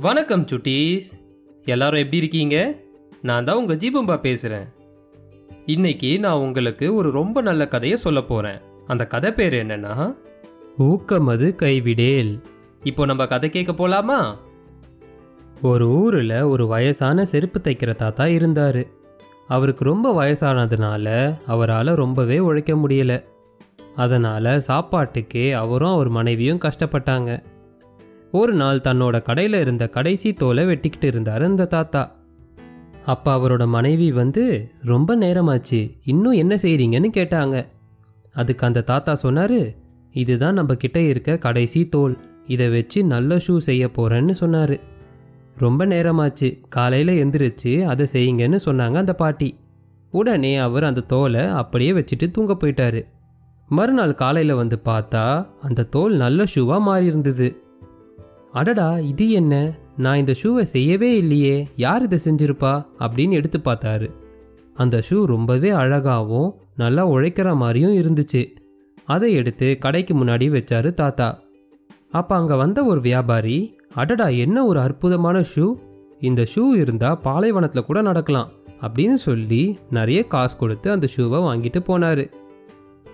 வணக்கம் சுட்டீஸ். எல்லாரும் எப்படி இருக்கீங்க? நான் தான் உங்கள் ஜீபம்பா பேசுகிறேன் இன்னைக்கு நான் உங்களுக்கு ஒரு ரொம்ப நல்ல கதையை சொல்ல போகிறேன் அந்த கதை பேர் என்னன்னா ஊக்கமது கைவிடேல். இப்போ நம்ம கதை கேட்க போலாமா? ஒரு ஊரில் ஒரு வயசான செருப்பு தைக்கிற தாத்தா இருந்தார். அவருக்கு ரொம்ப வயசானதுனால அவரால் ரொம்பவே உழைக்க முடியலை. அதனால் சாப்பாட்டுக்கே அவரும் அவர் மனைவியும் கஷ்டப்பட்டாங்க. ஒரு நாள் தன்னோட கடையில் இருந்த கடைசி தோலை வெட்டிக்கிட்டு இருந்தார் அந்த தாத்தா. அப்போ அவரோட மனைவி வந்து ரொம்ப நேரமாச்சு இன்னும் என்ன செய்கிறீங்கன்னு கேட்டாங்க. அதுக்கு அந்த தாத்தா சொன்னார் இதுதான் நம்ம கிட்ட இருக்க கடைசி தோல். இதை வச்சு நல்ல ஷூ செய்ய போகிறேன்னு சொன்னார். ரொம்ப நேரமாச்சு காலையில் எந்திரிச்சு அதை செய்யுங்கன்னு சொன்னாங்க அந்த பாட்டி. உடனே அவர் அந்த தோலை அப்படியே வச்சுட்டு தூங்க போயிட்டாரு. மறுநாள் காலையில் வந்து பார்த்தா அந்த தோல் நல்ல ஷூவாக மாறி இருந்தது. அடடா இது என்ன? நான் இந்த ஷூவை செய்யவே இல்லையே. யார் இதை செஞ்சிருப்பா? அப்படின்னு எடுத்து பார்த்தாரு. அந்த ஷூ ரொம்பவே அழகாகவும் நல்லா உழைக்கிற மாதிரியும் இருந்துச்சு. அதை எடுத்து கடைக்கு முன்னாடி வச்சாரு தாத்தா. அப்போ அங்கே வந்த ஒரு வியாபாரி அடடா என்ன ஒரு அற்புதமான ஷூ? இந்த ஷூ இருந்தால் பாலைவனத்தில் கூட நடக்கலாம். அப்படின்னு சொல்லி நிறைய காசு கொடுத்து அந்த ஷூவை வாங்கிட்டு போனார்.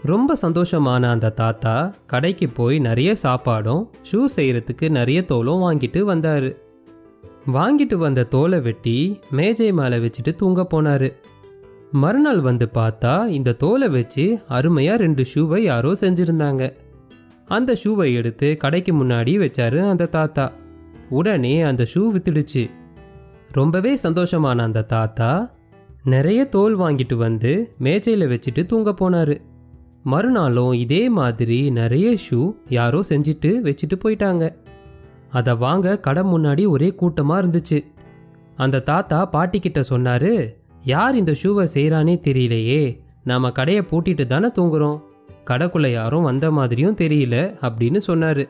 ரொம்ப சந்தோஷமான அந்த தாத்தா கடைக்கு போய் நிறைய சாப்பாடும் ஷூ செய்கிறதுக்கு நிறைய தோலும் வாங்கிட்டு வந்தார். வாங்கிட்டு வந்த தோலை வெட்டி மேஜை மேலே வச்சுட்டு தூங்க போனார். மறுநாள் வந்து பார்த்தா இந்த தோலை வச்சு அருமையாக ரெண்டு ஷூவை யாரோ செஞ்சுருந்தாங்க. அந்த ஷூவை எடுத்து கடைக்கு முன்னாடி வச்சாரு அந்த தாத்தா. உடனே அந்த ஷூ வித்துடுச்சு. ரொம்பவே சந்தோஷமான அந்த தாத்தா நிறைய தோல் வாங்கிட்டு வந்து மேஜையில் வச்சுட்டு தூங்க போனாரு. மறுநாளும் இதே மாதிரி நிறைய ஷூ யாரோ செஞ்சுட்டு வச்சுட்டு போயிட்டாங்க. அதை வாங்க கடை முன்னாடி ஒரே கூட்டமாக இருந்துச்சு. அந்த தாத்தா பாட்டிக்கிட்ட சொன்னாரு யார் இந்த ஷூவை செய்கிறானே தெரியலையே. நாம கடையை பூட்டிட்டு தானே தூங்குறோம். கடைக்குள்ளே யாரும் வந்த மாதிரியும் தெரியல அப்படின்னு சொன்னார்.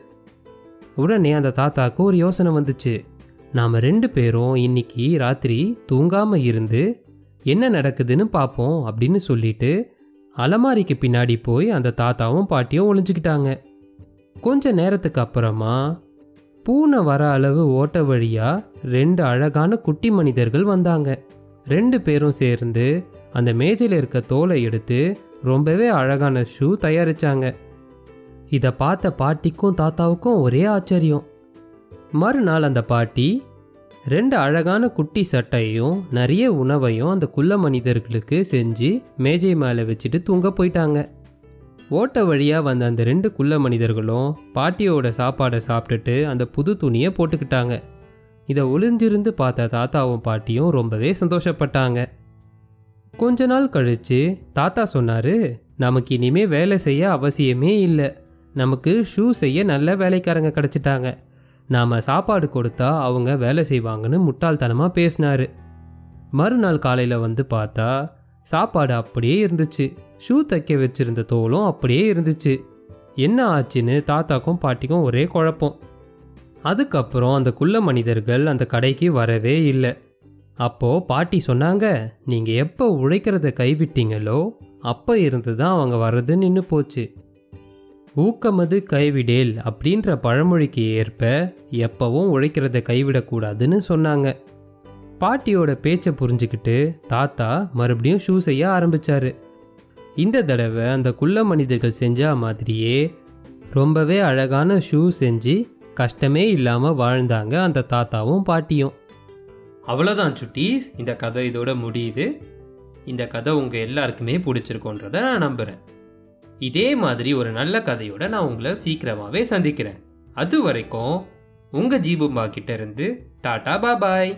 உடனே அந்த தாத்தாவுக்கு ஒரு யோசனை வந்துச்சு. நாம் ரெண்டு பேரும் இன்னைக்கு ராத்திரி தூங்காமல் இருந்து என்ன நடக்குதுன்னு பார்ப்போம் அப்படின்னு சொல்லிட்டு அலமாரிக்கு பின்னாடி போய் அந்த தாத்தாவும் பாட்டியும் ஒளிஞ்சுக்கிட்டாங்க. கொஞ்ச நேரத்துக்கு அப்புறமா பூனை வர அளவு ஓட்ட வழியா ரெண்டு அழகான குட்டி மனிதர்கள் வந்தாங்க. ரெண்டு பேரும் சேர்ந்து அந்த மேஜையில் இருக்க தோலை எடுத்து ரொம்பவே அழகான ஷூ தயாரிச்சாங்க. இதை பார்த்த பாட்டிக்கும் தாத்தாவுக்கும் ஒரே ஆச்சரியம். மறுநாள் அந்த பாட்டி ரெண்டு அழகான குட்டி சட்டையும் நிறைய உணவையும் அந்த குள்ள மனிதர்களுக்கு செஞ்சு மேஜை மேலே வச்சுட்டு தூங்க போயிட்டாங்க. ஓட்ட வழியாக வந்த அந்த ரெண்டு குள்ள மனிதர்களும் பாட்டியோட சாப்பாடை சாப்பிட்டுட்டு அந்த புது துணியை போட்டுக்கிட்டாங்க. இதை ஒளிஞ்சிருந்து பார்த்த தாத்தாவும் பாட்டியும் ரொம்பவே சந்தோஷப்பட்டாங்க. கொஞ்ச நாள் கழித்து தாத்தா சொன்னாரு நமக்கு இனிமே வேலை செய்ய அவசியமே இல்லை. நமக்கு ஷூ செய்ய நல்ல வேலைக்காரங்க கிடச்சிட்டாங்க. நாம சாப்பாடு கொடுத்தா அவங்க வேலை செய்வாங்கன்னு முட்டாள்தனமாக பேசினாரு. மறுநாள் காலையில் வந்து பார்த்தா சாப்பாடு அப்படியே இருந்துச்சு. ஷூ தைக்க வச்சிருந்த தோலும் அப்படியே இருந்துச்சு. என்ன ஆச்சுன்னு தாத்தாக்கும் பாட்டிக்கும் ஒரே குழப்பம். அதுக்கப்புறம் அந்த குள்ள மனிதர்கள் அந்த கடைக்கு வரவே இல்லை. அப்போது பாட்டி சொன்னாங்க நீங்கள் எப்போ உழைக்கிறத கைவிட்டீங்களோ அப்போ இருந்து தான் அவங்க வர்றது நின்று போச்சு. ஊக்கமது கைவிடேல் அப்படின்ற பழமொழிக்கு ஏற்ப எப்பவும் உழைக்கிறத கைவிடக்கூடாதுன்னு சொன்னாங்க. பாட்டியோட பேச்சை புரிஞ்சுக்கிட்டு தாத்தா மறுபடியும் ஷூ செய்ய ஆரம்பிச்சாரு. இந்த தடவை அந்த குள்ள மனிதர்கள் செஞ்ச மாதிரியே ரொம்பவே அழகான ஷூ செஞ்சு கஷ்டமே இல்லாமல் வாழ்ந்தாங்க அந்த தாத்தாவும் பாட்டியும். அவ்வளோதான் சுட்டீஸ் இந்த கதை இதோட முடியுது. இந்த கதை உங்கள் எல்லாருக்குமே பிடிச்சிருக்கோன்றத நான் நம்புகிறேன் இதே மாதிரி ஒரு நல்ல கதையோட நான் உங்களை சீக்கிரமாகவே சந்திக்கிறேன். அது வரைக்கும் உங்கள் ஜீபும்பா கிட்ட இருந்து டாடா பாபாய்